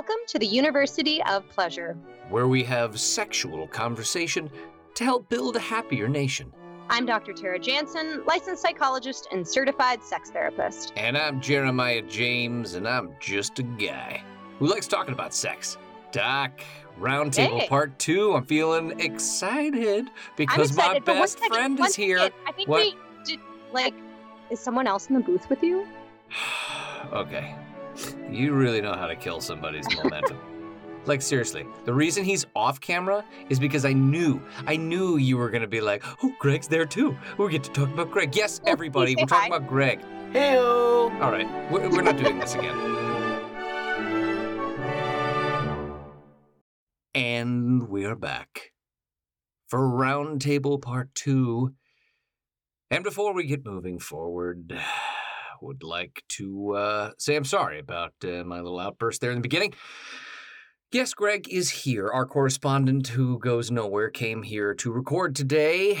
Welcome to the University of Pleasure. where we have sexual conversation to help build a happier nation. I'm Dr. Tara Jansen, licensed psychologist and certified sex therapist. And I'm Jeremiah James, and I'm just a guy who likes talking about sex. Doc, Roundtable Hey. Part 2, I'm feeling excited because my excited, one best second, friend is here. second. I think What? we did, like, is someone else in the booth with you? okay. You really know how to kill somebody's momentum. Like seriously, the reason he's off camera is because I knew, I knew you were gonna be like, "Oh, Greg's there too. We get to talk about Greg." Yes, everybody, we're talking about Greg. Heyo. All right, we're, we're not doing this again. And we're back for Roundtable Part 2. And before we get moving forward, would like to uh, say I'm sorry about uh, my little outburst there in the beginning. Yes, Greg is here. Our correspondent who goes nowhere came here to record today,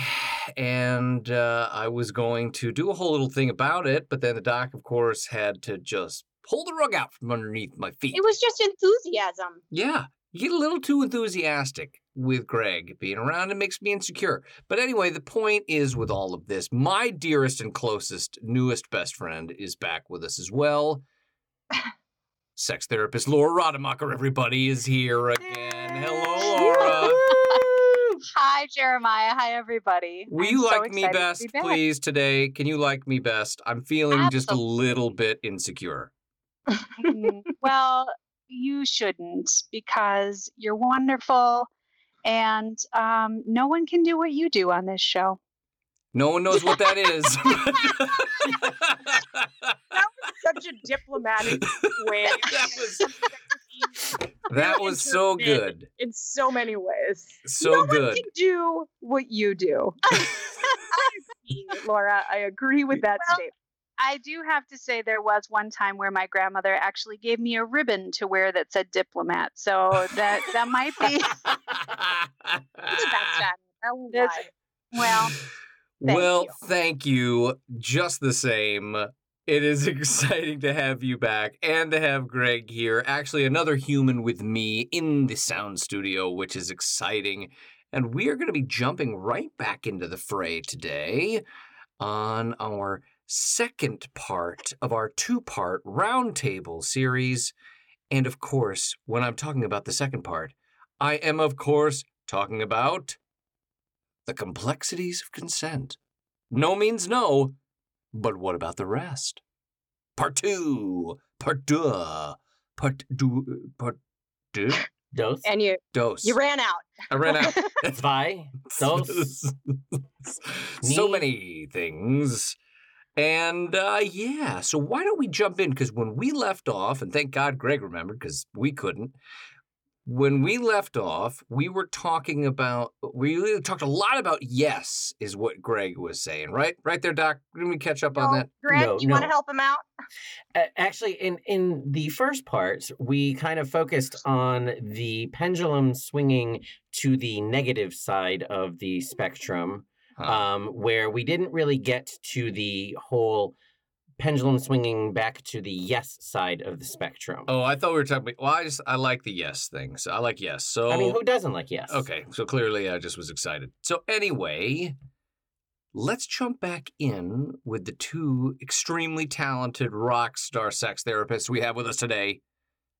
and uh, I was going to do a whole little thing about it, but then the doc, of course, had to just pull the rug out from underneath my feet. It was just enthusiasm. Yeah, you get a little too enthusiastic with Greg being around. It makes me insecure. But anyway, the point is with all of this, my dearest and closest, newest best friend is back with us as well. Sex therapist Laura Rademacher, everybody, is here again. Hello, Laura. Hi, Jeremiah. Hi, everybody. Will I'm you so like me best, be please, today? Can you like me best? I'm feeling just a little bit insecure. Well, you shouldn't because you're wonderful, and um, no one can do what you do on this show. No one knows what that is. That was such a diplomatic way. That was- that was so good. in so many ways. So no One good. can do what you do. I agree, Laura, I agree with that Well, statement. I do have to say there was one time where my grandmother actually gave me a ribbon to wear that said diplomat. So that that might be That's not- I won't That's- lie. well. thank well, you. thank you. Just the same. It is exciting to have you back and to have Greg here. Actually, another human with me in the sound studio, which is exciting. And we are going to be jumping right back into the fray today on our second part of our two part roundtable series. And of course, when I'm talking about the second part, I am, of course, talking about the complexities of consent. No means no, but what about the rest? Part two, part deux, part deux, part deux, Dos. And you dose. you ran out. I ran out. Zwei. Dos. so Ni- many things. And uh, yeah, so why don't we jump in? Because when we left off, and thank God Greg remembered because we couldn't. When we left off, we were talking about, we really talked a lot about yes, is what Greg was saying, right? Right there, Doc. Didn't we catch up on that? Greg, No, you want to help him out? Uh, actually, in in the first part, we kind of focused on the pendulum swinging to the negative side of the spectrum, Huh. um, where we didn't really get to the whole pendulum swinging back to the yes side of the spectrum. oh, I thought we were talking. Well, I just I like the yes thing, so I like yes. So I mean, who doesn't like yes? Okay, so clearly I just was excited. So anyway, let's jump back in with the two extremely talented rock star sex therapists we have with us today,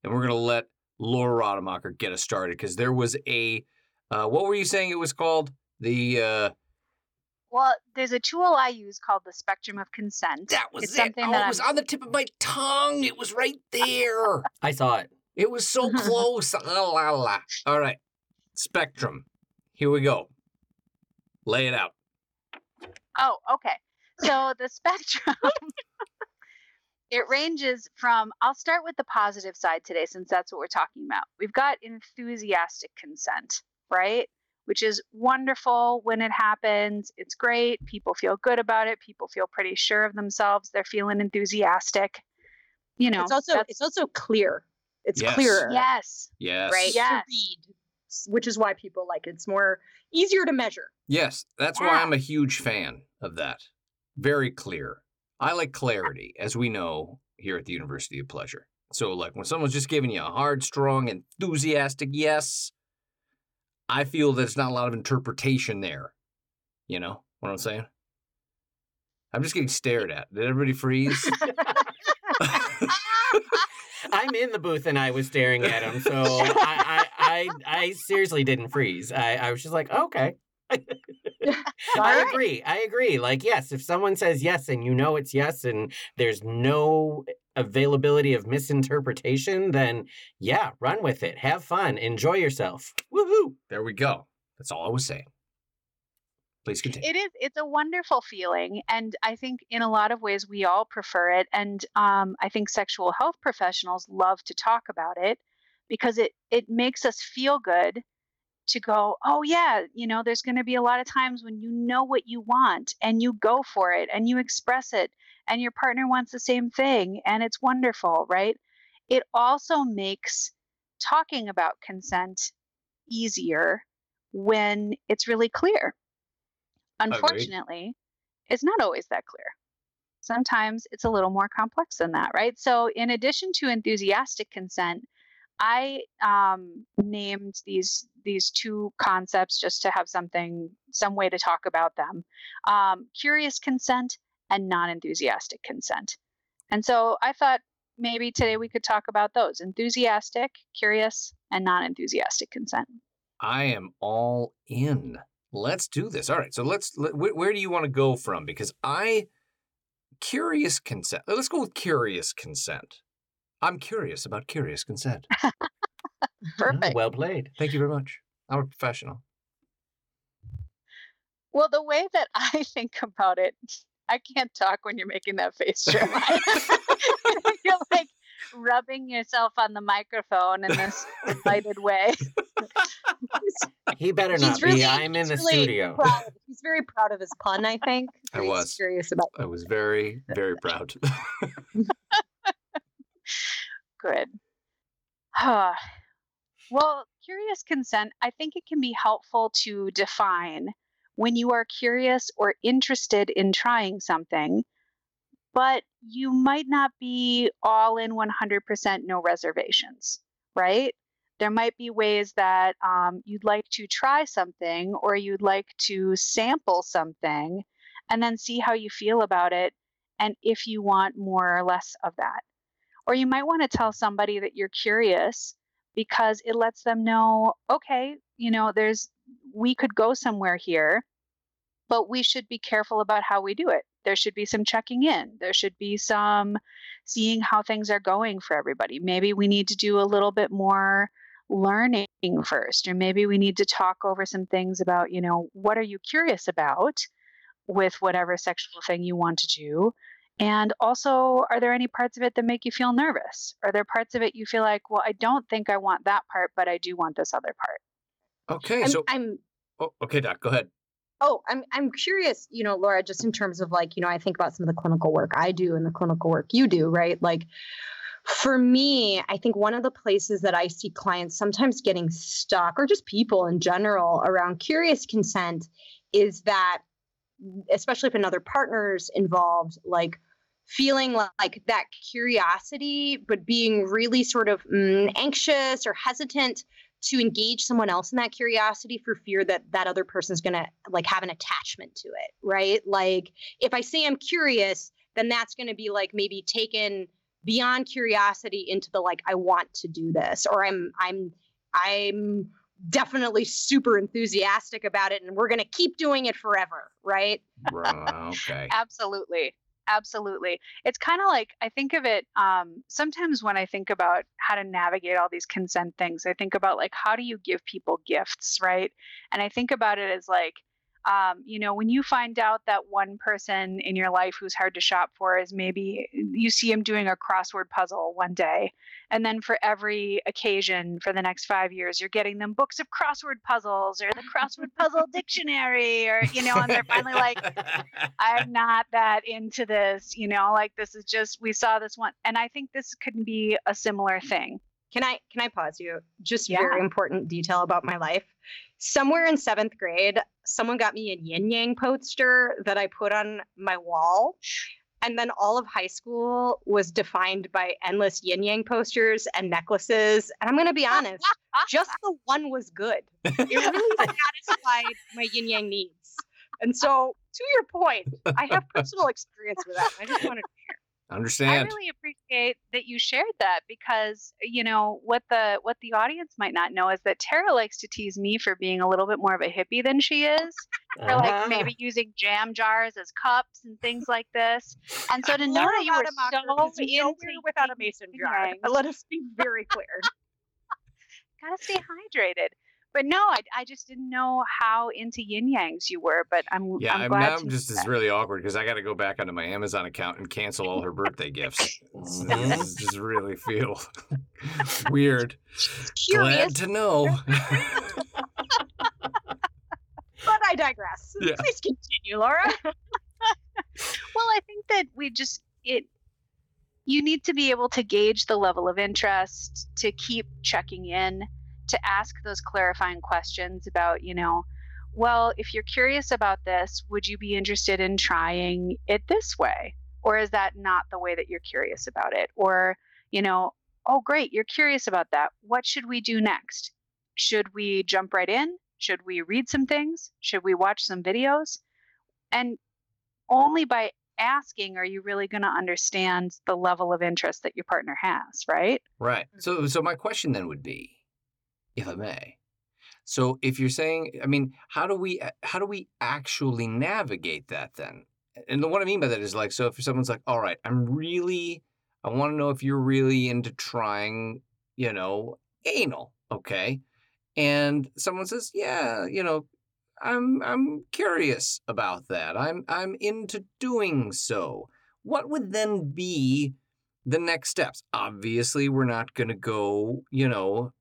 and we're gonna let Laura Rademacher get us started because there was a uh, what were you saying it was called the uh, Well, there's a tool I use called the spectrum of consent. that was it's it. something Oh, that it was I'm- on the tip of my tongue. It was right there. I saw it. It was so close. Oh, la, la, la. All right. Spectrum. Here we go. Lay it out. Oh, okay. So the spectrum it ranges from I'll start with the positive side today since that's what we're talking about. We've got enthusiastic consent, right? Which is wonderful when it happens. It's great. People feel good about it. People feel pretty sure of themselves. They're feeling enthusiastic. You know, it's also it's also clear. It's Yes. clearer, yes. Yes. right? Yes. To read, which is why people like it. It's more easier to measure. Yes, that's why I'm a huge fan of that. Very clear. I like clarity, as we know here at the University of Pleasure. So, like when someone's just giving you a hard, strong, enthusiastic yes, I feel there's not a lot of interpretation there. You know what I'm saying? I'm just getting stared at. Did everybody freeze? I'm in the booth and I was staring at him, so I, I, I, I seriously didn't freeze. I, I was just like, okay. I right. agree. I agree. Like, yes, if someone says yes and you know it's yes and there's no availability of misinterpretation, then yeah, run with it. Have fun. Enjoy yourself. Woohoo. there we go. That's all I was saying. Please continue. It is. It's a wonderful feeling, and I think in a lot of ways we all prefer it. And um, I think sexual health professionals love to talk about it because it it makes us feel good to go. Oh yeah, you know, there's going to be a lot of times when you know what you want and you go for it and you express it, and your partner wants the same thing, and it's wonderful, right? It also makes talking about consent easier when it's really clear unfortunately, it's not always that clear. Sometimes it's a little more complex than that, right? So, in addition to enthusiastic consent, I um, named these these two concepts just to have something, some way to talk about them: um, curious consent and non-enthusiastic consent. And so, I thought maybe today we could talk about those: enthusiastic, curious, and non-enthusiastic consent. I am all in. Let's do this. All right. So let's. Let, where, where do you want to go from? Because I curious consent. Let's go with curious consent. I'm curious about curious consent. Perfect. Ah, well played. Thank you very much. I'm a professional. Well, the way that I think about it, I can't talk when you're making that face, Jeremiah. you're like rubbing yourself on the microphone in this delighted way. He better He's not be. really- I'm in the really studio. proud He's very proud of his pun, I think. I was. curious about I was very, very proud. Good. Huh. well, curious consent, I think it can be helpful to define when you are curious or interested in trying something, but you might not be all in 100% no reservations, right? There might be ways that um, you'd like to try something or you'd like to sample something and then see how you feel about it and if you want more or less of that. Or you might want to tell somebody that you're curious because it lets them know, okay, you know, there's, we could go somewhere here, but we should be careful about how we do it. There should be some checking in. There should be some seeing how things are going for everybody. Maybe we need to do a little bit more learning first, or maybe we need to talk over some things about, you know, what are you curious about with whatever sexual thing you want to do? And also, are there any parts of it that make you feel nervous? Are there parts of it you feel like, well, I don't think I want that part, but I do want this other part? Okay. I'm, So, I'm oh, okay, Doc, go ahead. oh, I'm I'm curious, you know, Laura, just in terms of like, you know, I think about some of the clinical work I do and the clinical work you do, right? Like for me, I think one of the places that I see clients sometimes getting stuck or just people in general around curious consent is that especially if another partner's involved, like feeling like that curiosity, but being really sort of mm, anxious or hesitant to engage someone else in that curiosity for fear that that other person's going to like have an attachment to it, right? Like if I say I'm curious, then that's going to be like maybe taken beyond curiosity into the like I want to do this or I'm I'm I'm definitely super enthusiastic about it and we're going to keep doing it forever, right? Right, okay. Absolutely. Absolutely. It's kind of like I think of it um, sometimes when I think about how to navigate all these consent things, I think about like how do you give people gifts, right? And I think about it as like, um, you know, when you find out that one person in your life who's hard to shop for is maybe you see him doing a crossword puzzle one day, and then for every occasion for the next five years, you're getting them books of crossword puzzles or the crossword puzzle dictionary, or, you know, and they're finally like, I'm not that into this, you know, like this is just, we saw this one. And I think this could be a similar thing. Can I can I pause you? Just Yeah. very important detail about my life. Somewhere in seventh grade, someone got me a yin yang poster that I put on my wall. And then all of high school was defined by endless yin yang posters and necklaces. And I'm gonna be honest, just the one was good. It really satisfied my yin yang needs. And so to your point, I have personal experience with that. I just wanted to I Understand? really appreciate that you shared that because you know what the what the audience might not know is that Tara likes to tease me for being a little bit more of a hippie than she is. For Ah. like maybe using jam jars as cups and things like this. And so to know that you were so into without a mason jar. Let us be very clear. gotta stay hydrated. But no, I, I just didn't know how into yin yangs you were. But I'm Yeah, I'm glad now I'm just it's really awkward because I got to go back onto my Amazon account and cancel all her birthday gifts. This just really feel weird. Curious, Glad to know. but I digress. Yeah. Please continue, Laura. Well, I think that we just it you need to be able to gauge the level of interest, to keep checking in, to ask those clarifying questions about, you know, well, if you're curious about this, would you be interested in trying it this way? Or is that not the way that you're curious about it? Or, you know, oh, great, you're curious about that. What should we do next? Should we jump right in? Should we read some things? Should we watch some videos? And only by asking are you really going to understand the level of interest that your partner has, right? Right. So mm-hmm. so my question then would be, if I may. So if you're saying, I mean, how do we how do we actually navigate that then? And what I mean by that is like, so if someone's like, all right, I'm really, I want to know if you're really into trying, you know, anal, okay? And someone says, yeah, you know, I'm I'm curious about that. I'm I'm into doing so. What would then be the next steps? Obviously, we're not going to go, you know,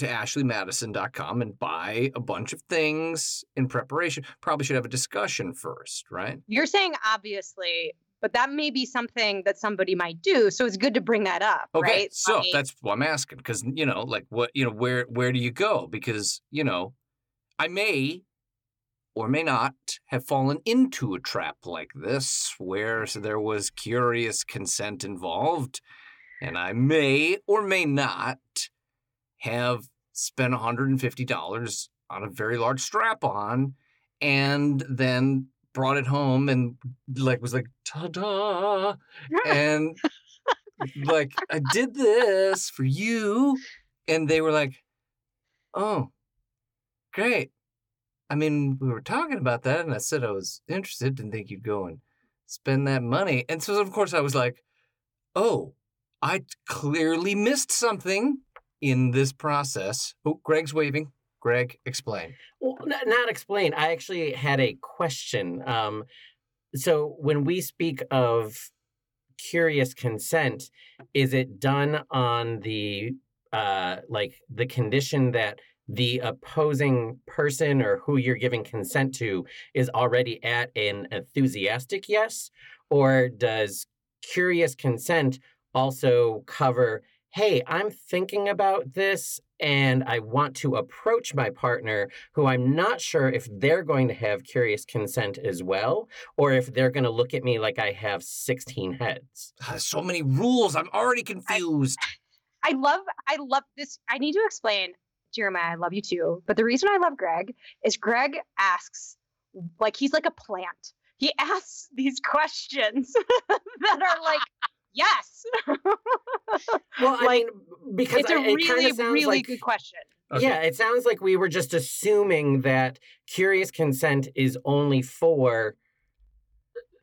to ashleymadison.com and buy a bunch of things in preparation. Probably should have a discussion first, right? You're saying obviously, but that may be something that somebody might do. So it's good to bring that up, Okay, right? so Like, that's what I'm asking because you know, like what you know, where where do you go? Because you know, I may or may not have fallen into a trap like this where there was curious consent involved, and I may or may not have spent $150 on a very large strap on and then brought it home and like was like ta-da! And like I did this for you. And they were like oh great. I mean we were talking about that and I said I was interested didn't think you'd go and spend that money. And so of course I was like oh I clearly missed something in this process oh Greg's waving Greg explain Well, n- not explain. I actually had a question. Um, so when we speak of curious consent, is it done on the uh, like the condition that the opposing person or who you're giving consent to is already at an enthusiastic yes, or does curious consent also cover? Hey, I'm thinking about this and I want to approach my partner who I'm not sure if they're going to have curious consent as well, or if they're going to look at me like I have 16 heads. Ah, so many rules I'm already confused I love I love this. I need to explain, Jeremiah, I love you too. But the reason I love Greg is Greg asks like he's like a plant. He asks these questions that are like, yes. Well, I Like, mean, because it's a I- it kinda really, sounds really like- good question. Okay. Yeah, it sounds like we were just assuming that curious consent is only for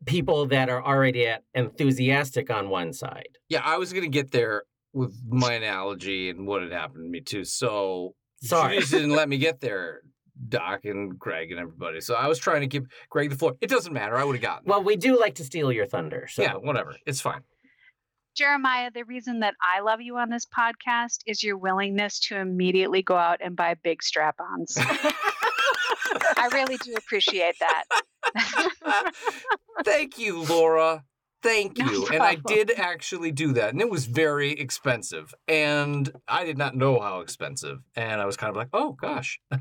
people that are already at enthusiastic on one side. Yeah, I was gonna get there with my analogy and what had happened to me too. So Sorry. you just didn't let me get there. Doc and Greg and everybody. So I was trying to give Greg the floor. It doesn't matter. I would have gotten. Well, we do like to steal your thunder. So yeah, whatever. It's fine. Jeremiah, the reason that I love you on this podcast is your willingness to immediately go out and buy big strap ons. I really do appreciate that. Thank you, Laura. Thank No you. and I did actually do that. And it was very expensive. And I did not know how expensive. And I was kind of like, oh gosh,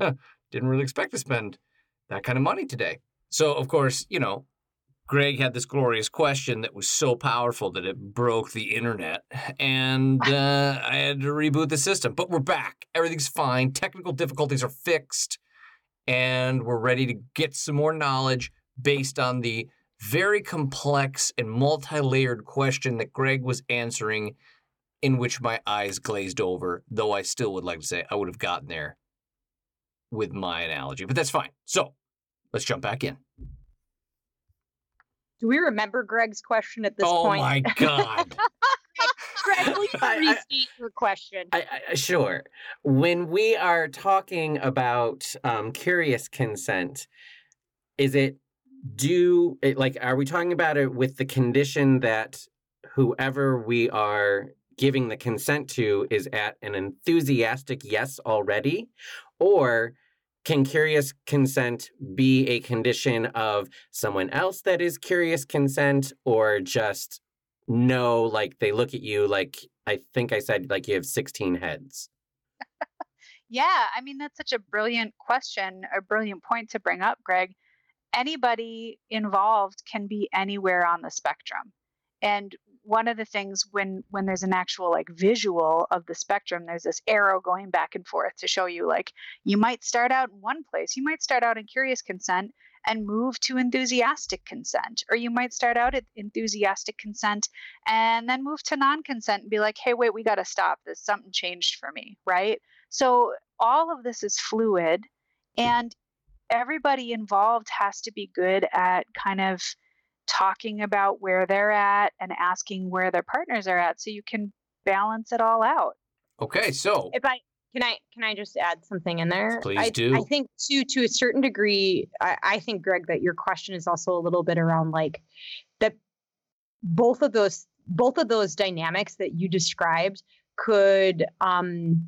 didn't really expect to spend that kind of money today. So, of course, you know, Greg had this glorious question that was so powerful that it broke the internet. And uh, I had to reboot the system. But we're back. Everything's fine. Technical difficulties are fixed. And we're ready to get some more knowledge based on the very complex and multi-layered question that Greg was answering in which my eyes glazed over, though I still would like to say I would have gotten there with my analogy, but that's fine. So let's jump back in. Do we remember Greg's question at this oh point? Oh my God. Greg, will you I- I- restate your question? I, I, sure. When we are talking about um, curious consent, is it do it, like are we talking about it with the condition that whoever we are giving the consent to is at an enthusiastic yes already, or can curious consent be a condition of someone else that is curious consent, or just no, like they look at you like I think I said like you have 16 heads. Yeah, I mean, that's such a brilliant question, a brilliant point to bring up, Greg. Anybody involved can be anywhere on the spectrum. And one of the things when when there's an actual like visual of the spectrum, there's this arrow going back and forth to show you like you might start out in one place, you might start out in curious consent and move to enthusiastic consent, or you might start out at enthusiastic consent and then move to non-consent and be like, hey, wait, we got to stop. This something changed for me, right? So all of this is fluid and everybody involved has to be good at kind of talking about where they're at and asking where their partners are at so you can balance it all out. Okay, so if I can I can I just add something in there? Please I, do. I think to to a certain degree, I, I think Greg that your question is also a little bit around like that both of those both of those dynamics that you described could um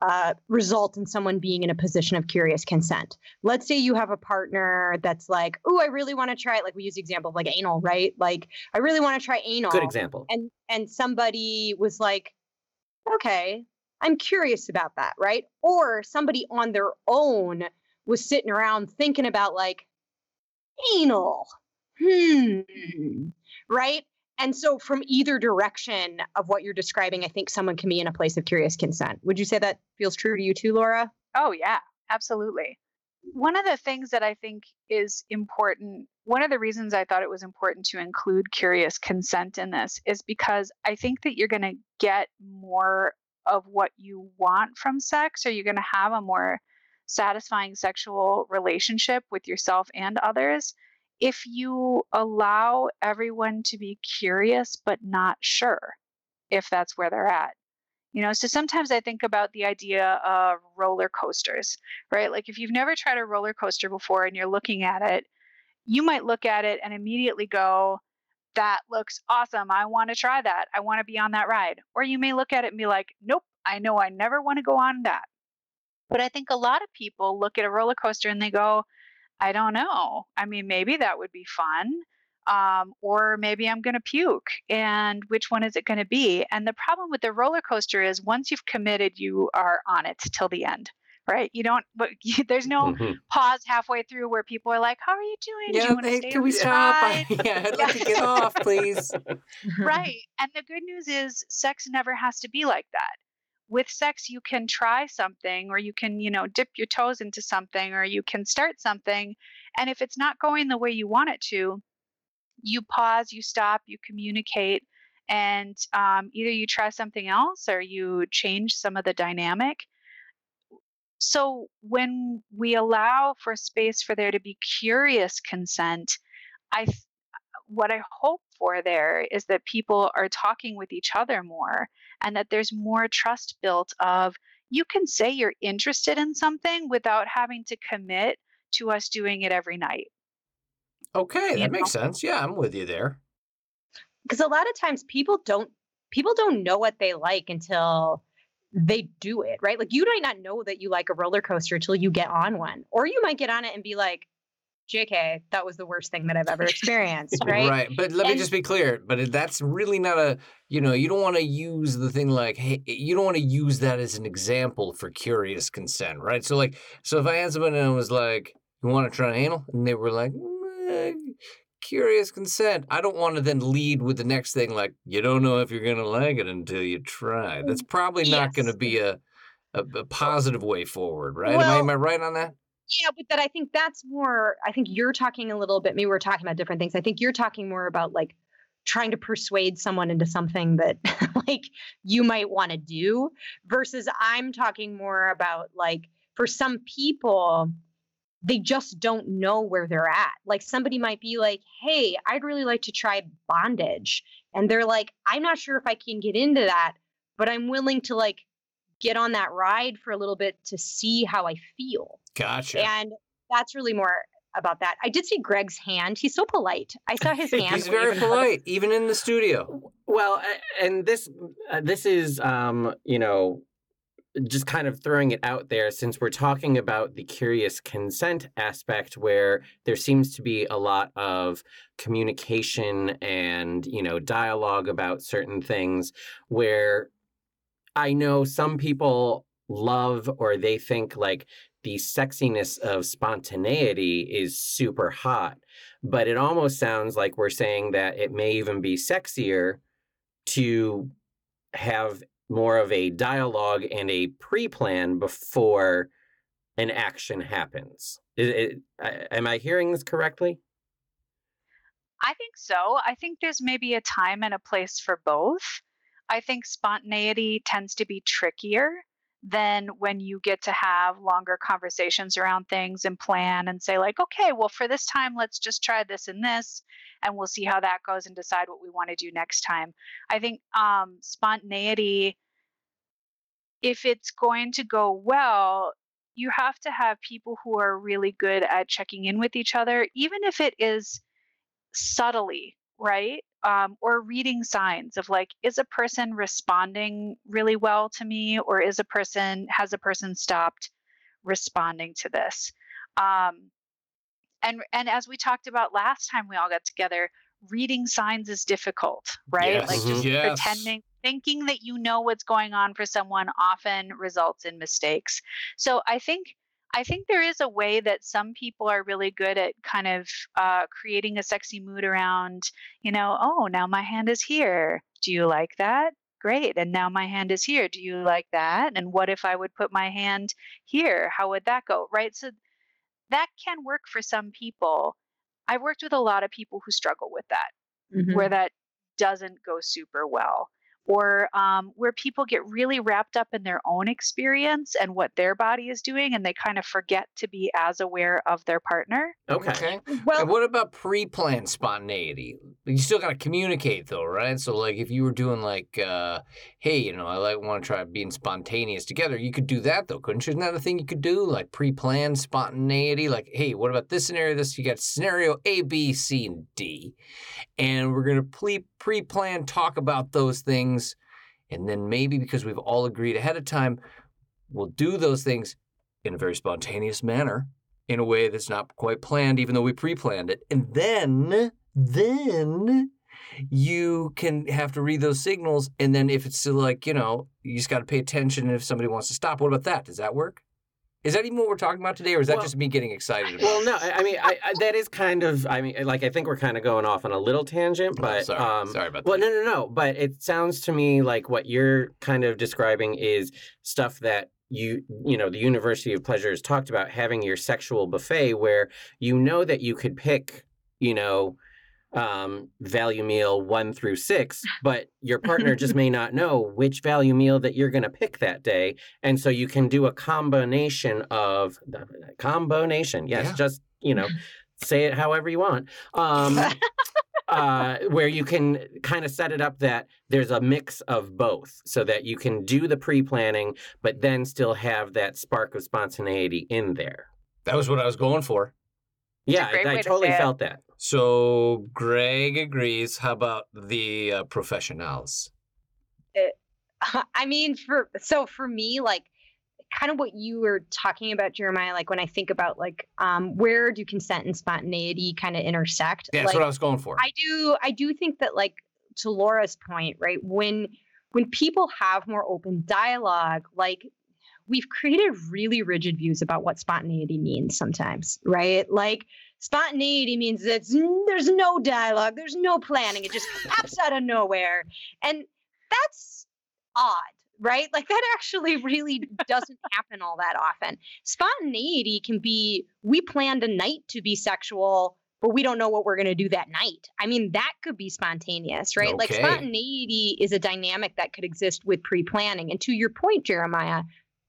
uh, result in someone being in a position of curious consent. Let's say you have a partner that's like, "Oh, I really want to try it." Like we use the example of like anal, right? Like I really want to try anal Good example. and and somebody was like okay i'm curious about that right or somebody on their own was sitting around thinking about like anal hmm right and so from either direction of what you're describing i think someone can be in a place of curious consent. Would you say that feels true to you too laura? Oh, yeah, absolutely. One of the things that I think is important, one of the reasons I thought it was important to include curious consent in this is because I think that you're going to get more of what you want from sex, or you're going to have a more satisfying sexual relationship with yourself and others if you allow everyone to be curious but not sure if that's where they're at. You know, so sometimes I think about the idea of roller coasters, right? Like if you've never tried a roller coaster before and you're looking at it, you might look at it and immediately go, that looks awesome. I want to try that. I want to be on that ride. Or you may look at it and be like, nope, I know I never want to go on that. But I think a lot of people look at a roller coaster and they go, I don't know. I mean, maybe that would be fun. Um, or maybe I'm going to puke. And which one is it going to be? And the problem with the roller coaster is once you've committed, you are on it till the end, right? You don't, but you, there's no Mhm. pause halfway through where people are like, How are you doing? Do you want to stay on this ride?" yeah, I'd like to get off, please. right. And the good news is sex never has to be like that. With sex, you can try something or you can, you know, dip your toes into something or you can start something. And if it's not going the way you want it to, you pause, you stop, you communicate, and um, either you try something else or you change some of the dynamic. So when we allow for space for there to be curious consent, I th- what I hope for there is that people are talking with each other more and that there's more trust built of you can say you're interested in something without having to commit to us doing it every night. Okay, You that makes sense. Yeah, I'm with you there. because a lot of times people don't people don't know what they like until they do it right like you might not know that you like a roller coaster until you get on one or you might get on it and be like jk that was the worst thing that i've ever experienced right, right. But let me just be clear. But that's really not a, you know, you don't want to use the thing like, hey, you don't want to use that as an example for curious consent, right? So, like, so if I had someone and I was like, you want to try anal? And they were like, "Mm, curious consent. I don't want to then lead with the next thing like, you don't know if you're going to like it until you try. That's probably not going to be a, a, a positive way forward, right? am, I, am I right on that? Yeah but that i think that's more i think you're talking a little bit maybe we're talking about different things. I think you're talking more about like trying to persuade someone into something that like you might want to do versus i'm talking more about like for some people they just don't know where they're at. Like somebody might be like hey i'd really like to try bondage and they're like i'm not sure if i can get into that but i'm willing to like get on that ride for a little bit to see how i feel Gotcha. and that's really more about that. I did see Greg's hand. He's so polite. I saw his hand. He's very polite, even in the studio. Well, and this uh, this is um, you know just kind of throwing it out there since we're talking about the curious consent aspect where there seems to be a lot of communication and you know dialogue about certain things where I know some people love or they think like the sexiness of spontaneity is super hot but it almost sounds like we're saying that it may even be sexier to have more of a dialogue and a pre-plan before an action happens. It, am I hearing this correctly? I think so. I think there's maybe a time and a place for both. I think spontaneity tends to be trickier than when you get to have longer conversations around things and plan and say, like, okay, well, for this time, let's just try this and this, and we'll see how that goes and decide what we want to do next time. I think um, spontaneity, if it's going to go well, you have to have people who are really good at checking in with each other, even if it is subtly, right? Um, or reading signs of like, is a person responding really well to me, or is a person has a person stopped responding to this? Um, and and as we talked about last time we all got together, reading signs is difficult, right? Yes. Like just Yes. pretending, thinking that you know what's going on for someone often results in mistakes. So I think I think there is a way that some people are really good at kind of uh, creating a sexy mood around, you know, oh, now my hand is here. Do you like that? Great. And now my hand is here. Do you like that? And what if I would put my hand here? How would that go? Right. So that can work for some people. I've worked with a lot of people who struggle with that Mhm. where that doesn't go super well or um, where people get really wrapped up in their own experience and what their body is doing and they kind of forget to be as aware of their partner Okay. Well, and what about pre-planned spontaneity? You still got to communicate though, right? So like if you were doing like, uh, hey, you know, I like want to try being spontaneous together, you could do that though, couldn't you? Isn't that a thing you could do? Like pre-planned spontaneity, like, hey, what about this scenario? This you got scenario A, B, C, and D, and we're gonna pre pre-plan talk about those things, and then maybe because we've all agreed ahead of time, we'll do those things in a very spontaneous manner in a way that's not quite planned, even though we pre-planned it. And then, then you can have to read those signals. And then if it's still like, you know, you just got to pay attention if somebody wants to stop. What about that? Does that work? Is that even what we're talking about today, or is that Well- just me getting excited about Well, no, I mean I, I, that is kind of. I mean, like I think we're kind of going off on a little tangent, Oh, but sorry, um, sorry about that. Well, no, no, no. But it sounds to me like what you're kind of describing is stuff that you, you know, the University of Pleasure has talked about having your sexual buffet where you know that you could pick, you know, um, value meal one through six, but your partner just may not know which value meal that you're going to pick that day. And so you can do a combination of combination. Yes, Yeah. just, you know, say it however you want. Um, uh, where you can kind of set it up that there's a mix of both so that you can do the pre planning, but then still have that spark of spontaneity in there. That was what I was going for. Yeah, I, I way to totally felt that. So Greg agrees. How about the uh, professionals? I mean, for so for me, like kind of what you were talking about, Jeremiah, like when I think about like um where do consent and spontaneity kind of intersect? Yeah, that's like, what I was going for. I do I do think that like to Laura's point, right? When when people have more open dialogue, like we've created really rigid views about what spontaneity means sometimes, right? Like spontaneity means that there's no dialogue, there's no planning, it just pops out of nowhere. And that's odd, right? Like that actually really doesn't happen all that often. Spontaneity can be we planned a night to be sexual, but we don't know what we're going to do that night. I mean, that could be spontaneous, right? Like spontaneity is a dynamic that could exist with pre planning. And to your point, Jeremiah,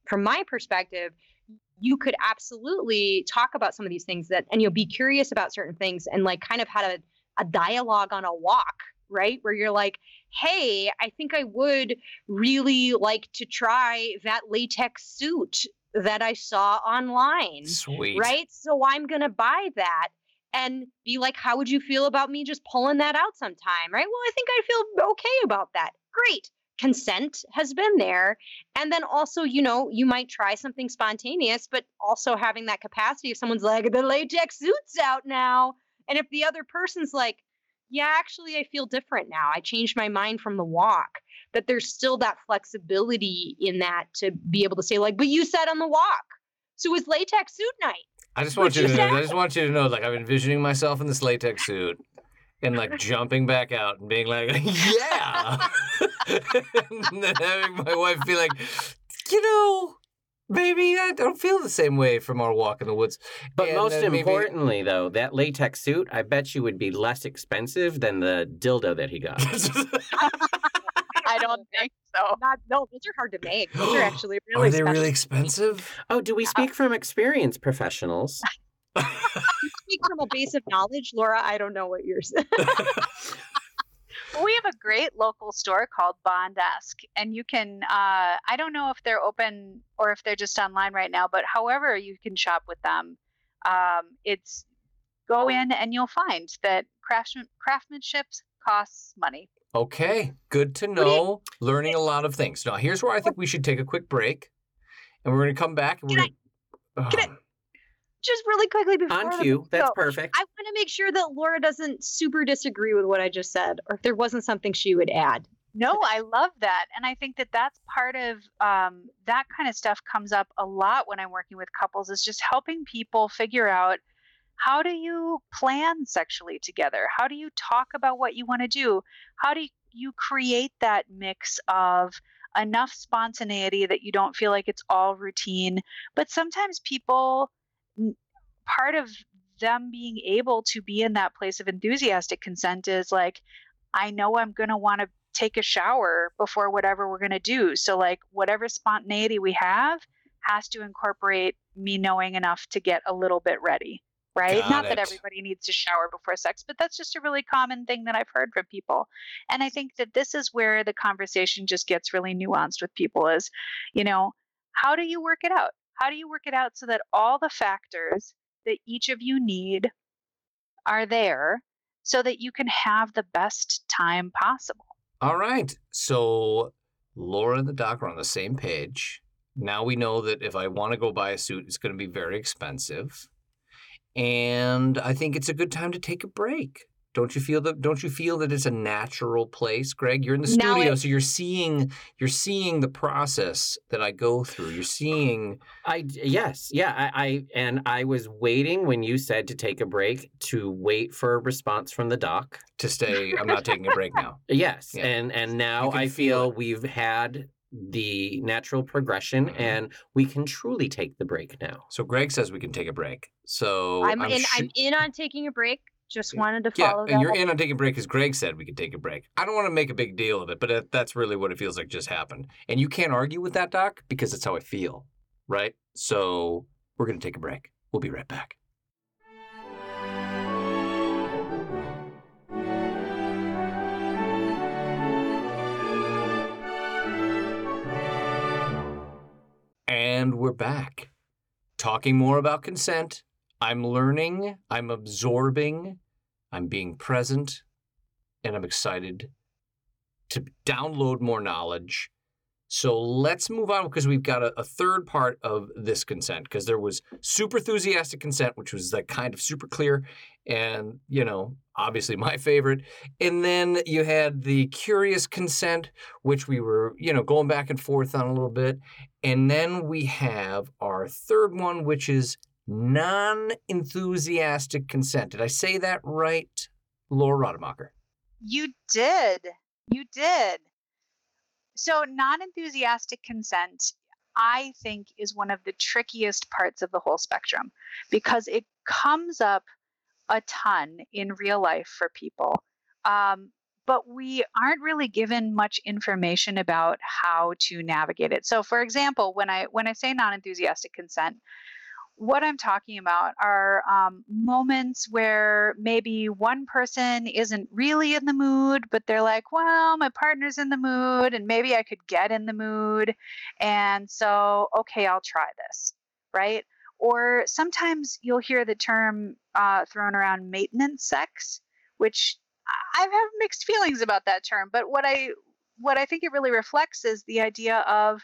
from my perspective, you could absolutely talk about some of these things that, and you'll be curious about certain things and like kind of had a, a dialogue on a walk, right? Where you're like, hey, I think I would really like to try that latex suit that I saw online Sweet. right? So I'm going to buy that and be like, how would you feel about me just pulling that out sometime, right? Well, I think I feel okay about that. Great. Consent has been there. And then also, you know, you might try something spontaneous, but also having that capacity if someone's like, the latex suit's out now. And if the other person's like, yeah, actually, I feel different now. I changed my mind from the walk. That there's still that flexibility in that to be able to say, like, but you said on the walk. So was latex suit night. I just want Would you to know, I just want you to know, like I'm envisioning myself in this latex suit and like jumping back out and being like, yeah. and then having my wife be like, you know, baby, I don't feel the same way from our walk in the woods. But And most then maybe- importantly, though, that latex suit, I bet you would be less expensive than the dildo that he got. I don't think so. Not, no, those are hard to make. Those are actually really Are they special. really expensive? Oh, do we speak from experience, professionals? speak from a base of knowledge, Laura. I don't know what you're We have a great local store called Bondesk, and you can. Uh, I don't know if they're open or if they're just online right now, but however you can shop with them, um, it's go in and you'll find that craftsman, craftsmanship costs money. Okay, good to do you- know. Learning a lot of things. Now, here's where I think we should take a quick break, and we're going to come back. And we're gonna... I- Just really quickly before On the- cue. That's perfect. I want to make sure that Laura doesn't super disagree with what I just said, or if there wasn't something she would add. No, I love that. And I think that that's part of um, that kind of stuff comes up a lot when I'm working with couples is just helping people figure out how do you plan sexually together? How do you talk about what you want to do? How do you create that mix of enough spontaneity that you don't feel like it's all routine? But sometimes people, n- part of them being able to be in that place of enthusiastic consent is like, I know I'm going to want to take a shower before whatever we're going to do. So, like, whatever spontaneity we have has to incorporate me knowing enough to get a little bit ready, right? Got Not that everybody needs to shower before sex, but that's just a really common thing that I've heard from people. And I think that this is where the conversation just gets really nuanced with people is, you know, how do you work it out? How do you work it out so that all the factors that each of you need are there so that you can have the best time possible? All right. So Laura and the doc are on the same page. Now we know that if I want to go buy a suit, it's going to be very expensive. And I think it's a good time to take a break. Don't you feel that don't you feel that it's a natural place, Greg? You're in the studio, it- so you're seeing you're seeing the process that I go through. You're seeing I yes, yeah. I, I and I was waiting when you said to take a break to wait for a response from the doc. to stay. I'm not taking a break now. Yes, Yeah. and and now I feel feel we've had the natural progression, Mhm. and we can truly take the break now. So Greg says we can take a break. So I'm, in. su- I'm in on taking a break. Just wanted to follow. Yeah, and you're in on taking a break because Greg said we could take a break. I don't want to make a big deal of it, but uh, that's really what it feels like just happened. And you can't argue with that, Doc, because it's how I feel, right? So we're gonna take a break. We'll be right back. And we're back talking more about consent I'm learning, I'm absorbing, I'm being present, and I'm excited to download more knowledge. So let's move on because we've got a, a third part of this consent because there was super enthusiastic consent, which was like kind of super clear and, you know, obviously my favorite. And then you had the curious consent, which we were, you know, going back and forth on a little bit. And then we have our third one, which is non enthusiastic consent. Did I say that right, Laura Rademacher? You did. You did. So, non enthusiastic consent, I think, is one of the trickiest parts of the whole spectrum because it comes up a ton in real life for people. Um, but we aren't really given much information about how to navigate it. So, for example, when I when I say non-enthusiastic consent, what I'm talking about are um, moments where maybe one person isn't really in the mood, but they're like, well, my partner's in the mood, and maybe I could get in the mood. And so, okay, I'll try this, right? Or sometimes you'll hear the term uh, thrown around maintenance sex, which I have mixed feelings about that term. But what I what I think it really reflects is the idea of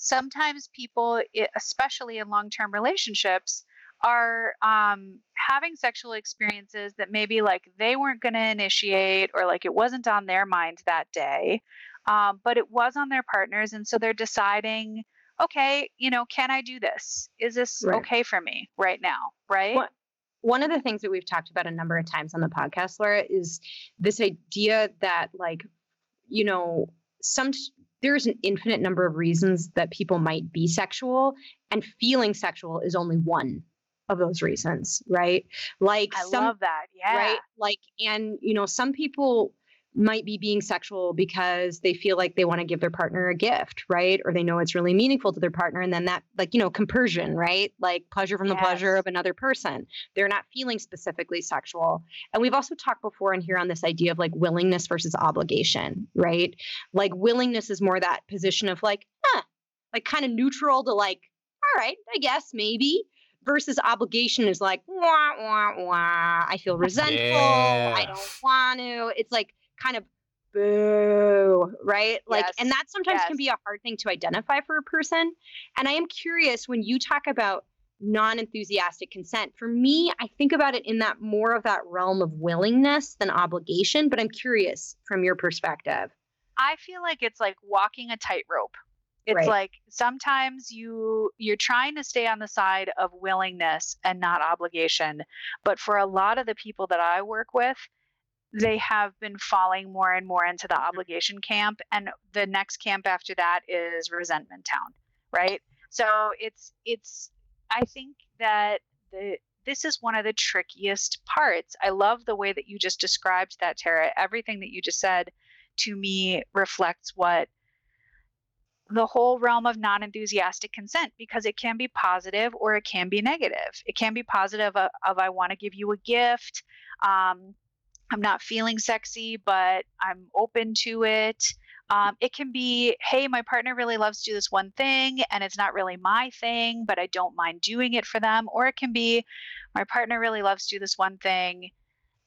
sometimes people, especially in long term relationships, are um, having sexual experiences that maybe like they weren't going to initiate or like it wasn't on their mind that day, um, but it was on their partners. And so they're deciding, okay, you know, can I do this? Is this right. okay for me right now? Right. What, one of the things that we've talked about a number of times on the podcast, Laura, is this idea that, like, you know, some there's an infinite number of reasons that people might be sexual, and feeling sexual is only one of those reasons, right? Like I some, love that. Yeah. Right. Like, and you know, some people might be being sexual because they feel like they want to give their partner a gift, right? Or they know it's really meaningful to their partner. And then that, like, you know, compersion, right? Like pleasure from yes. the pleasure of another person. They're not feeling specifically sexual. And we've also talked before in here on this idea of like willingness versus obligation, right? Like willingness is more that position of like, huh, like kind of neutral to like, all right, I guess maybe versus obligation is like wah wah wah i feel resentful yeah. i don't want to it's like kind of boo, right? Like, yes. and that sometimes yes. can be a hard thing to identify for a person. And I am curious when you talk about non enthusiastic consent, for me, I think about it in that more of that realm of willingness than obligation. But I'm curious from your perspective. I feel like it's like walking a tightrope. It's right. like sometimes you you're trying to stay on the side of willingness and not obligation. But for a lot of the people that I work with, they have been falling more and more into the obligation camp and the next camp after that is resentment town right so it's it's i think that the this is one of the trickiest parts i love the way that you just described that tara everything that you just said to me reflects what the whole realm of non enthusiastic consent because it can be positive or it can be negative. It can be positive of, of I want to give you a gift. Um, I'm not feeling sexy, but I'm open to it. Um, it can be, hey, my partner really loves to do this one thing and it's not really my thing, but I don't mind doing it for them. Or it can be, my partner really loves to do this one thing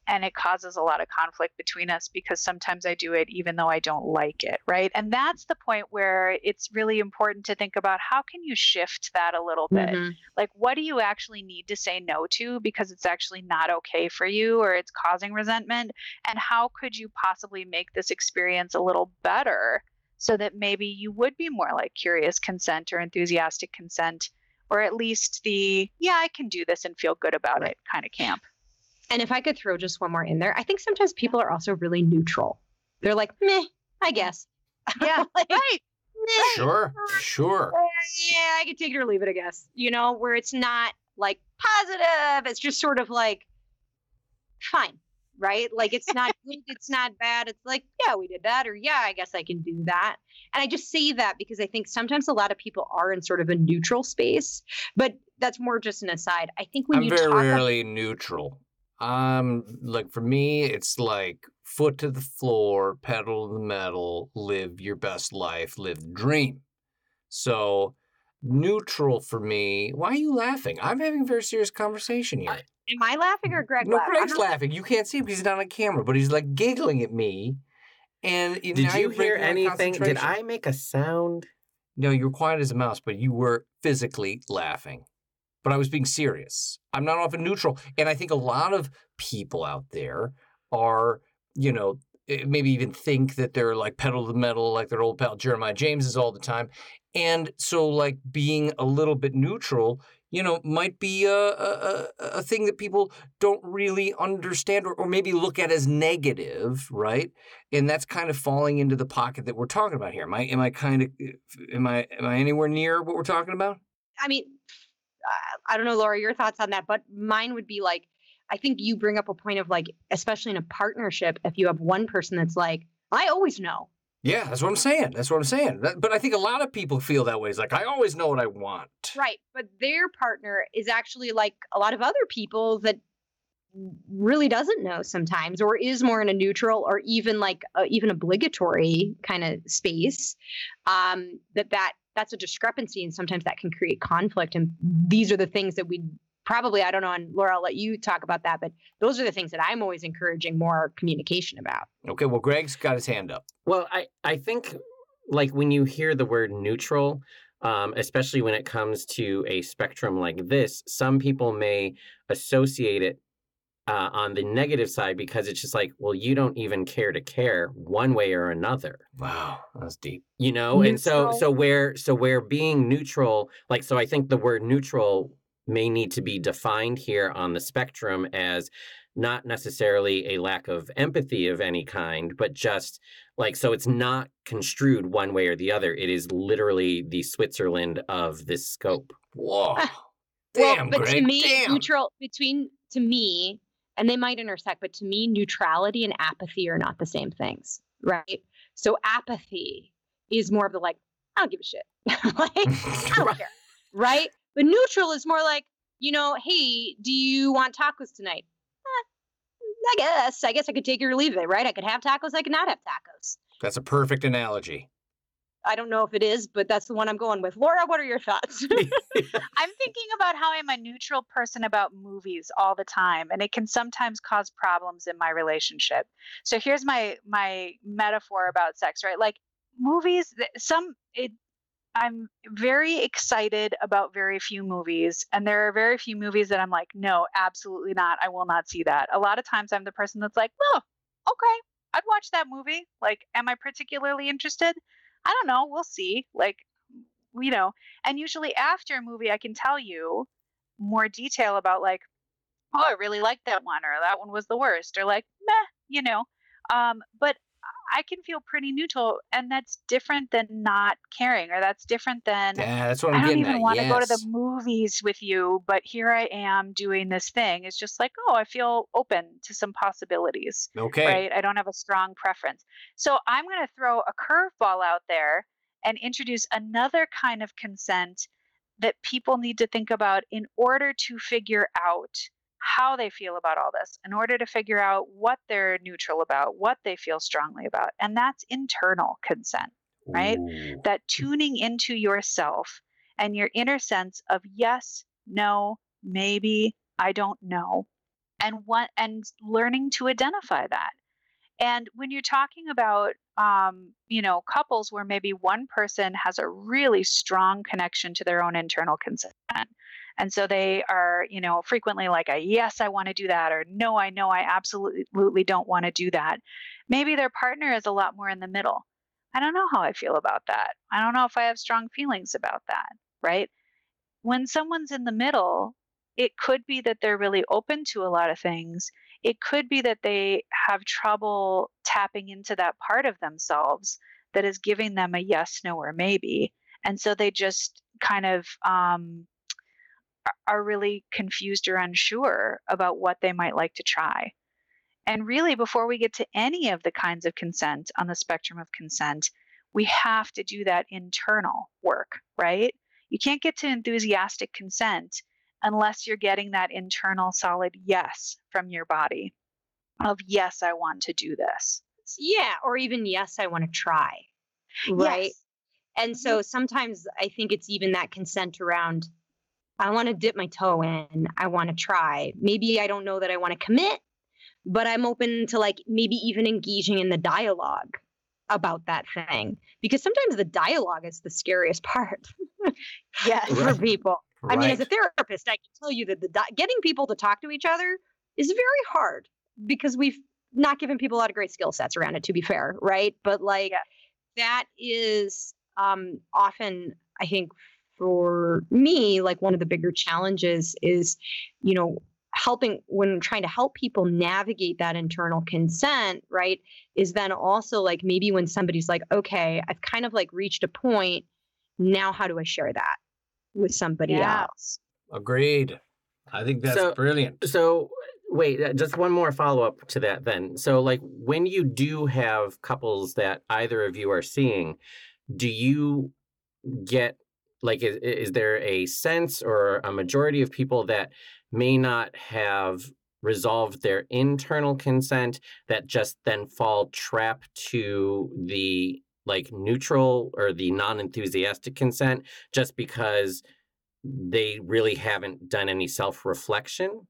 and it causes a lot of conflict between us because sometimes I do it even though I don't like it, right? And that's the point where it's really important to think about how can you shift that a little bit? Mm-hmm. Like what do you actually need to say no to because it's actually not okay for you or it's causing resentment and how could you possibly make this experience a little better so that maybe you would be more like curious consent or enthusiastic consent or at least the yeah, I can do this and feel good about right. it kind of camp. And if I could throw just one more in there, I think sometimes people are also really neutral. They're like, meh, I guess. Yeah, like, right. Meh. Sure, sure. Yeah, I could take it or leave it, I guess. You know, where it's not like positive. It's just sort of like, fine, right? Like it's not good, it's not bad. It's like, yeah, we did that, or yeah, I guess I can do that. And I just say that because I think sometimes a lot of people are in sort of a neutral space, but that's more just an aside. I think when I'm you very talk rarely about- neutral. Um, like for me, it's like foot to the floor, pedal to the metal, live your best life, live the dream. So neutral for me. Why are you laughing? I'm having a very serious conversation here. I- Am I laughing or Greg? no, laugh? Greg's laughing. You can't see him because he's not on camera, but he's like giggling at me. And Did you hear anything? Did. I make a sound? No, you were quiet as a mouse, but you were physically laughing. But I was being serious. I'm not often neutral. And I think a lot of people out there are, you know, eh, maybe even think that they're like pedal to the metal, like their old pal Jeremiah James is all the time. And so, like, being a little bit neutral, you know, might be a, a, a- thing that people don't really understand or, or maybe look at as negative, right? and that's kind of falling into the pocket that we're talking about here. Am I am I kind of am I am I anywhere near what we're talking about? I mean, I don't know, Laura, your thoughts on that, but mine would be like, I think you bring up a point of like, especially in a partnership, if you have one person that's like, I always know. Yeah, that's what I'm saying. That's what I'm saying. That- but I think a lot of people feel that way. It's like I always know what I want. Right. But their partner is actually like a lot of other people that really doesn't know sometimes or is more in a neutral or even like a, even obligatory kind of space um that that that's a discrepancy and sometimes that can create conflict and these are the things that we probably i don't know and laura i'll let you talk about that but those are the things that i'm always encouraging more communication about Okay, well, Greg's got his hand up. Well, I, I think like when you hear the word neutral, um, especially when it comes to a spectrum like this, some people may associate it uh, on the negative side because it's just like, well, you don't even care to care one way or another. Wow, that's deep. you know and so so where so where being neutral like so i think the word neutral may need to be defined here on the spectrum as not necessarily a lack of empathy of any kind but just like so it's not construed one way or the other it is literally the switzerland of this scope Whoa. Damn, well Damn, but Greg. to me damn. neutral between to me and they might intersect but to me neutrality and apathy are not the same things right? So apathy is more of the like i don't give a shit. Like i don't care right? But neutral is more like you know hey do you want tacos tonight? Eh, i guess i guess i could take it or leave it right? I could have tacos i could not have tacos. That's a perfect analogy. I don't know if it is but that's the one i'm going with laura what are your thoughts I'm thinking about how I'm a neutral person about movies all the time, and it can sometimes cause problems in my relationship. So here's my my metaphor about sex, right? Like movies, some it. I'm very excited about very few movies, and there are very few movies that I'm like, no, absolutely not. I will not see that. A lot of times, I'm the person that's like, oh, okay, I'd watch that movie. Like, am I particularly interested? I don't know. We'll see. Like, you know, and usually after a movie, I can tell you more detail about like, oh, I really liked that one, or that one was the worst, or like, meh, you know. Um, but I can feel pretty neutral, and that's different than not caring, or that's different than Yeah, that's what I'm I don't even want to go to the movies with you, but here I am doing this thing. It's just like, oh, I feel open to some possibilities Okay. right? I don't have a strong preference. So I'm going to throw a curveball out there and introduce another kind of consent that people need to think about in order to figure out how they feel about all this, in order to figure out what they're neutral about, what they feel strongly about. And that's internal consent, right? Ooh. that tuning into yourself and your inner sense of yes, no, maybe, I don't know, and what and learning to identify that. And when you're talking about um, you know, couples where maybe one person has a really strong connection to their own internal consent. And so they are, you know, frequently like a yes, I want to do that, or no, I know I absolutely don't want to do that. Maybe their partner is a lot more in the middle. I don't know how I feel about that. I don't know if I have strong feelings about that, right? When someone's in the middle, it could be that they're really open to a lot of things. It could be that they have trouble tapping into that part of themselves that is giving them a yes, no, or maybe. And so they just kind of um, are- really confused or unsure about what they might like to try. And really, before we get to any of the kinds of consent on the spectrum of consent, we have to do that internal work, right? You can't get to enthusiastic consent unless you're getting that internal solid yes from your body of yes, I want to do this. yeah or even yes i want to try right Yes. And mm-hmm. so sometimes I think it's even that consent around I want to dip my toe in. I want to try. Maybe I don't know that I want to commit, but I'm open to like maybe even engaging in the dialogue about that thing because sometimes the dialogue is the scariest part Yes. for people. Right. people. I mean, as a therapist, I can tell you that the di- getting people to talk to each other is very hard because we've not given people a lot of great skill sets around it. To be fair, right? But like Yeah. that is um, often, I think, for me, like one of the bigger challenges is, you know, helping when trying to help people navigate that internal consent, right? Is then also like maybe when somebody's like, okay, I've kind of like reached a point. Now, how do I share that with somebody Yeah. else? Agreed. I think that's So- brilliant. So wait, uh, just one more follow up to that then. So like when you do have couples that either of you are seeing, do you get like is, is there a sense or a majority of people that may not have resolved their internal consent that just then fall trap to the like neutral or the non-enthusiastic consent just because they really haven't done any self-reflection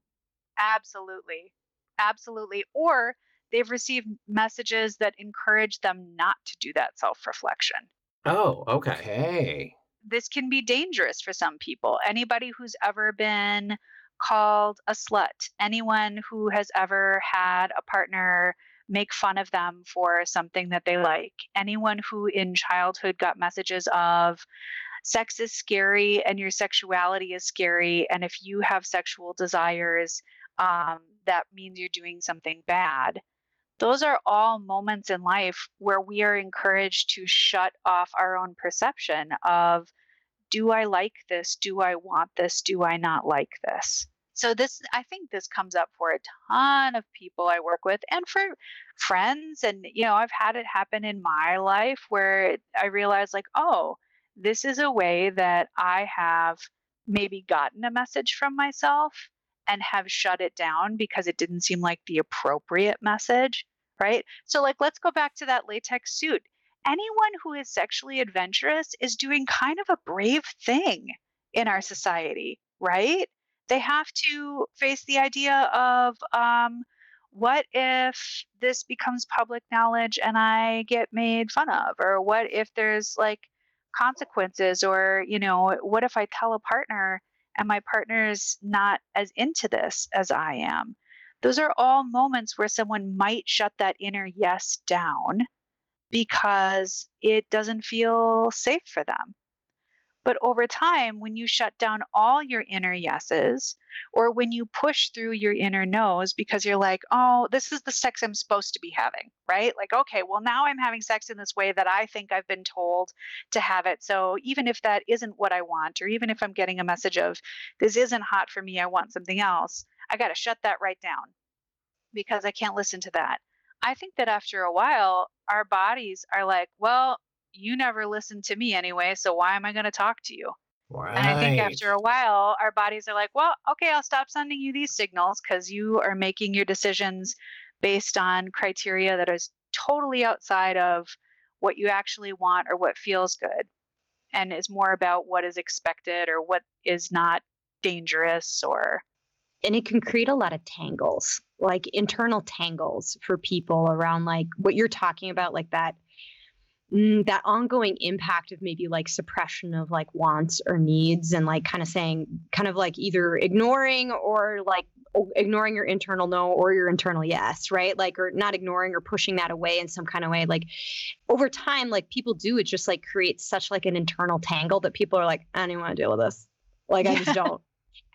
Absolutely. Absolutely. Or they've received messages that encourage them not to do that self reflection. Oh, okay. Okay. This can be dangerous for some people. Anybody who's ever been called a slut, anyone who has ever had a partner make fun of them for something that they like, anyone who in childhood got messages of, sex is scary and your sexuality is scary. And if you have sexual desires, um, that means you're doing something bad. Those are all moments in life where we are encouraged to shut off our own perception of do I like this? Do I want this? Do I not like this? So this I think this comes up for a ton of people I work with and for friends and you know I've had it happen in my life where I realize like oh this is a way that I have maybe gotten a message from myself and have shut it down because it didn't seem like the appropriate message, right? So, like, let's go back to that latex suit. Anyone who is sexually adventurous is doing kind of a brave thing in our society, right? They have to face the idea of, um, what if this becomes public knowledge and I get made fun of? Or what if there's like consequences or you know what if i tell a partner and my partner's not as into this as i am. Those are all moments where someone might shut that inner yes down because it doesn't feel safe for them but over time when you shut down all your inner yeses or when you push through your inner no's because you're like oh this is the sex i'm supposed to be having right like okay well now i'm having sex in this way that i think i've been told to have it. So even if that isn't what I want, or even if I'm getting a message of this isn't hot for me, I want something else, I got to shut that right down because I can't listen to that. I think that after a while, our bodies are like, well, you never listened to me anyway, so why am I going to talk to you? Right. And I think after a while, our bodies are like, well, okay, I'll stop sending you these signals because you are making your decisions based on criteria that is totally outside of what you actually want or what feels good and is more about what is expected or what is not dangerous or and it can create a lot of tangles like internal tangles for people around like what you're talking about like that mm, that ongoing impact of maybe like suppression of like wants or needs and like kind of saying kind of like either ignoring or like ignoring your internal no or your internal yes right? Like or not ignoring or pushing that away in some kind of way. Like over time like people do it just like creates such like an internal tangle that people are like i don't even want to deal with this. Like i just don't.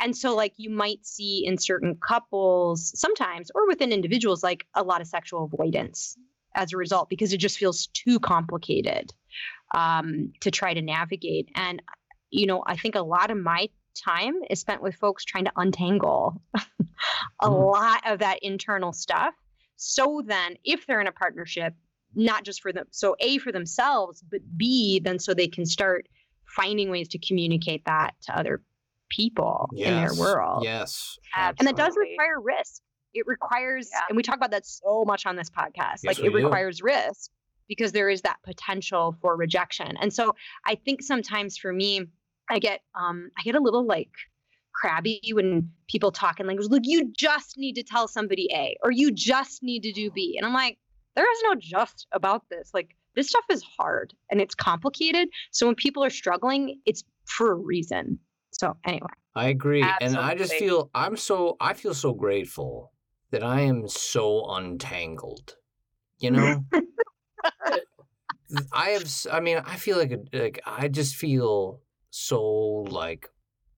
And so, like, you might see in certain couples sometimes, or within individuals, like a lot of sexual avoidance as a result because it just feels too complicated um, to try to navigate. And, you know, I think a lot of my time is spent with folks trying to untangle a Mhm. lot of that internal stuff. So then, if they're in a partnership, not just for them, so A, for themselves, but B, then so they can start finding ways to communicate that to other people in their world. Yes. And that does require risk. It requires, Yeah. and we talk about that so much on this podcast. Yes, like it do. requires risk because there is that potential for rejection. And so I think sometimes for me, I get um I get a little like crabby when people talk in language. Look, you just need to tell somebody A or you just need to do B. And I'm like, there is no just about this. Like this stuff is hard and it's complicated. So when people are struggling, it's for a reason. So anyway. I agree. And I just feel I'm so I feel so grateful that I am so untangled. You know? I have I mean, I feel like like I just feel so like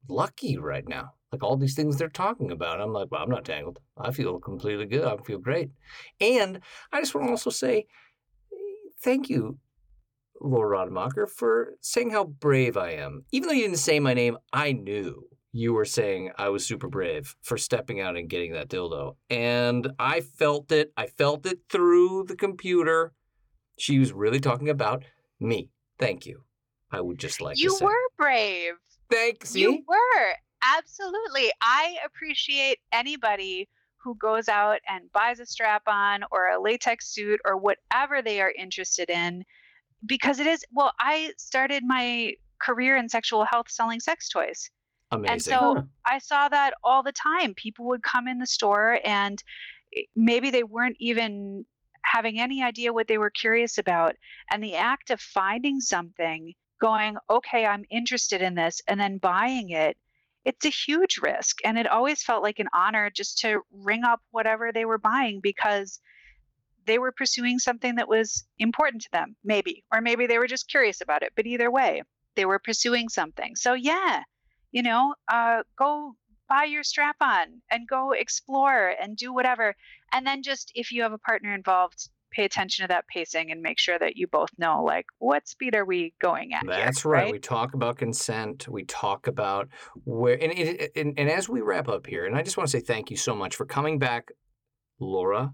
lucky right now. Like all these things they're talking about. I'm like, well, I'm not tangled. I feel completely good. I feel great. And I just want to also say thank you, Laura Rademacher, for saying how brave I am. Even though you didn't say my name, I knew you were saying I was super brave for stepping out and getting that dildo. And I felt it. I felt it through the computer. She was really talking about me. Thank you. I would just like you to say. were brave. Thanks. You were. Absolutely. I appreciate anybody who goes out and buys a strap on or a latex suit or whatever they are interested in because it is, well, I started my career in sexual health selling sex toys. Amazing. And so I saw that all the time. People would come in the store and eh, maybe they weren't even having any idea what they were curious about. And the act of finding something, going, okay, I'm interested in this, and then buying it, it's a huge risk. And it always felt like an honor just to ring up whatever they were buying because they were pursuing something that was important to them, maybe, or maybe they were just curious about it. But either way, they were pursuing something. So, yeah, you know, uh, go buy your strap on and go explore and do whatever. And then just if you have a partner involved, pay attention to that pacing and make sure that you both know like what speed are we going at. here, That's right. We talk about consent. We talk about where, and, and, and, and as we wrap up here, and I just want to say thank you so much for coming back, Laura,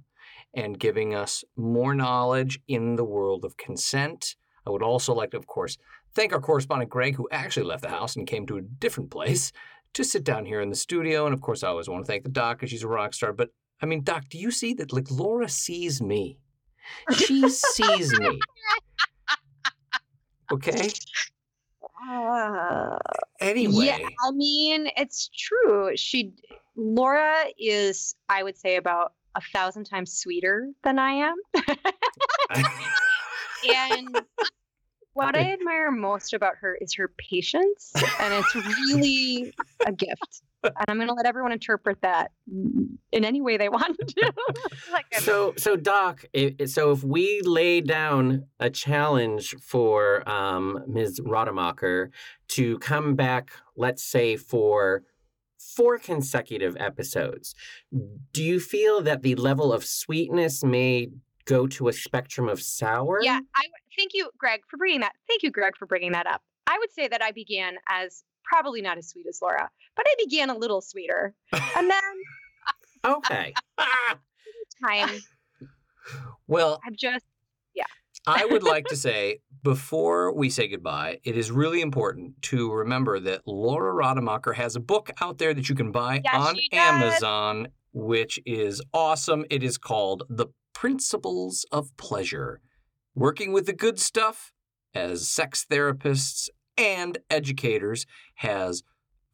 and giving us more knowledge in the world of consent. I would also like to, of course, thank our correspondent Greg, who actually left the house and came to a different place to sit down here in the studio. And of course, I always want to thank the doc because she's a rock star. But I mean, Doc, do you see that? Like Laura sees me. She sees me. Okay. Uh, Anyway. Yeah, I mean, it's true. She, Laura is, I would say, about a thousand times sweeter than I am. and what I admire most about her is her patience, and it's really a gift. And I'm going to let everyone interpret that in any way they want to. Like So, so Doc, so if we lay down a challenge for um, Ms. Rademacher to come back, let's say for four consecutive episodes, do you feel that the level of sweetness may go to a spectrum of sour? Yeah, I thank you, Greg, for bringing that. Thank you, Greg, for bringing that up. I would say that I began as probably not as sweet as Laura, but I began a little sweeter, and then Okay. time well, I've just yeah. I would like to say before we say goodbye, it is really important to remember that Laura Rademacher has a book out there that you can buy Yes, on. Amazon, which is awesome. It is called The Principles of Pleasure Working with the Good Stuff as Sex Therapists and Educators has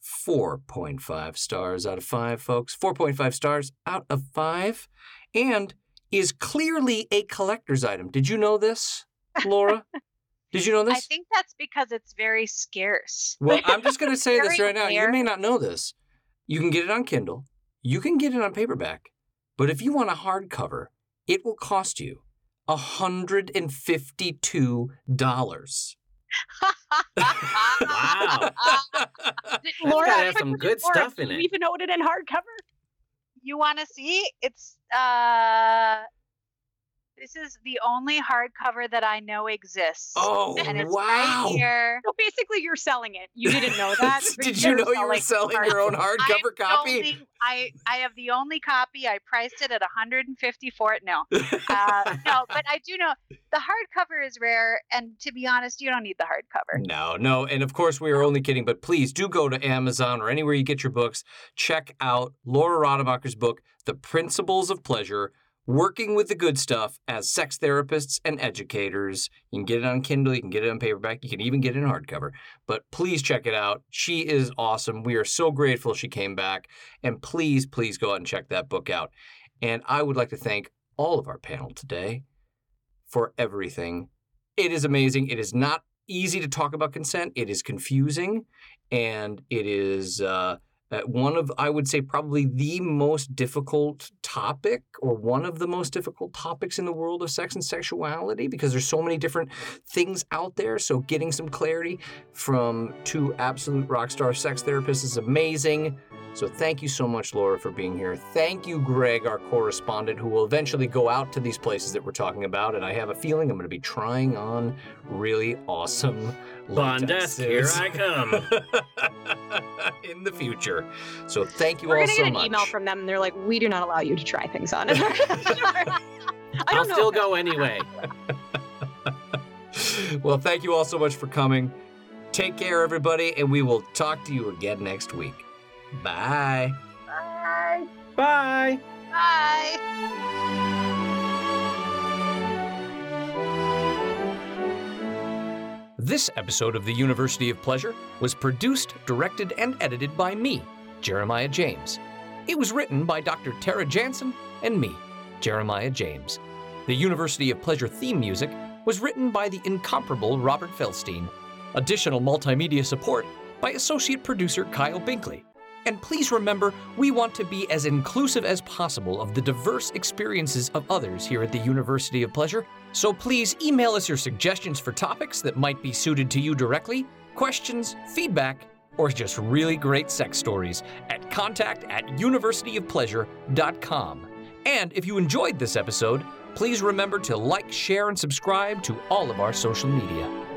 4.5 stars out of 5, folks. 4.5 stars out of 5. And is clearly a collector's item. Did you know this, Laura? Did you know this? I think that's because it's very scarce. Well, I'm just going to say this right now. You may not know this. You can get it on Kindle. You can get it on paperback. But if you want a hardcover, it will cost you $152. Wow. Did- Laura, gotta have some good forward. stuff in Do it. you even own it in hardcover? you want to see? It's uh this is the only hardcover that I know exists. Oh, and it's wow. right here. So basically, you're selling it. You didn't know that. Did you know you were selling your own hardcover I'm copy? only- I I have the only copy. I priced it at 150 for it. No, uh, no, but I do know the hardcover is rare, and to be honest, you don't need the hardcover. No, no. And of course, we are only kidding, but please do go to Amazon or anywhere you get your books. Check out Laura Rademacher's book, The Principles of Pleasure working with the good stuff as sex therapists and educators. You can get it on Kindle, you can get it on paperback, you can even get it in hardcover. But please check it out. She is awesome. We are so grateful she came back. And please, please go out and check that book out. And I would like to thank all of our panel today for everything. It is amazing. It is not easy to talk about consent, it is confusing, and it is. Uh, uh, one of, I would say, probably the most difficult topic, or one of the most difficult topics in the world of sex and sexuality, because there's so many different things out there. So, getting some clarity from two absolute rock star sex therapists is amazing. So, thank you so much, Laura, for being here. Thank you, Greg, our correspondent, who will eventually go out to these places that we're talking about. And I have a feeling I'm going to be trying on really awesome Bondesk, here I come. in the future. So, thank you We're all gonna so get an much. email from them, and they're like, "We do not allow you to try things on." I I'll know. still go anyway. well, thank you all so much for coming. Take care, everybody, and we will talk to you again next week. Bye. Bye. Bye. Bye. This episode of the University of Pleasure was produced, directed, and edited by me, Jeremiah James. It was written by Dr. Tara Jansen and me, Jeremiah James. The University of Pleasure theme music was written by the incomparable Robert Felstein. Additional multimedia support by associate producer Kyle Binkley. And please remember, we want to be as inclusive as possible of the diverse experiences of others here at the University of Pleasure. So please email us your suggestions for topics that might be suited to you directly, questions, feedback, or just really great sex stories at contact at universityofpleasure.com. And if you enjoyed this episode, please remember to like, share, and subscribe to all of our social media.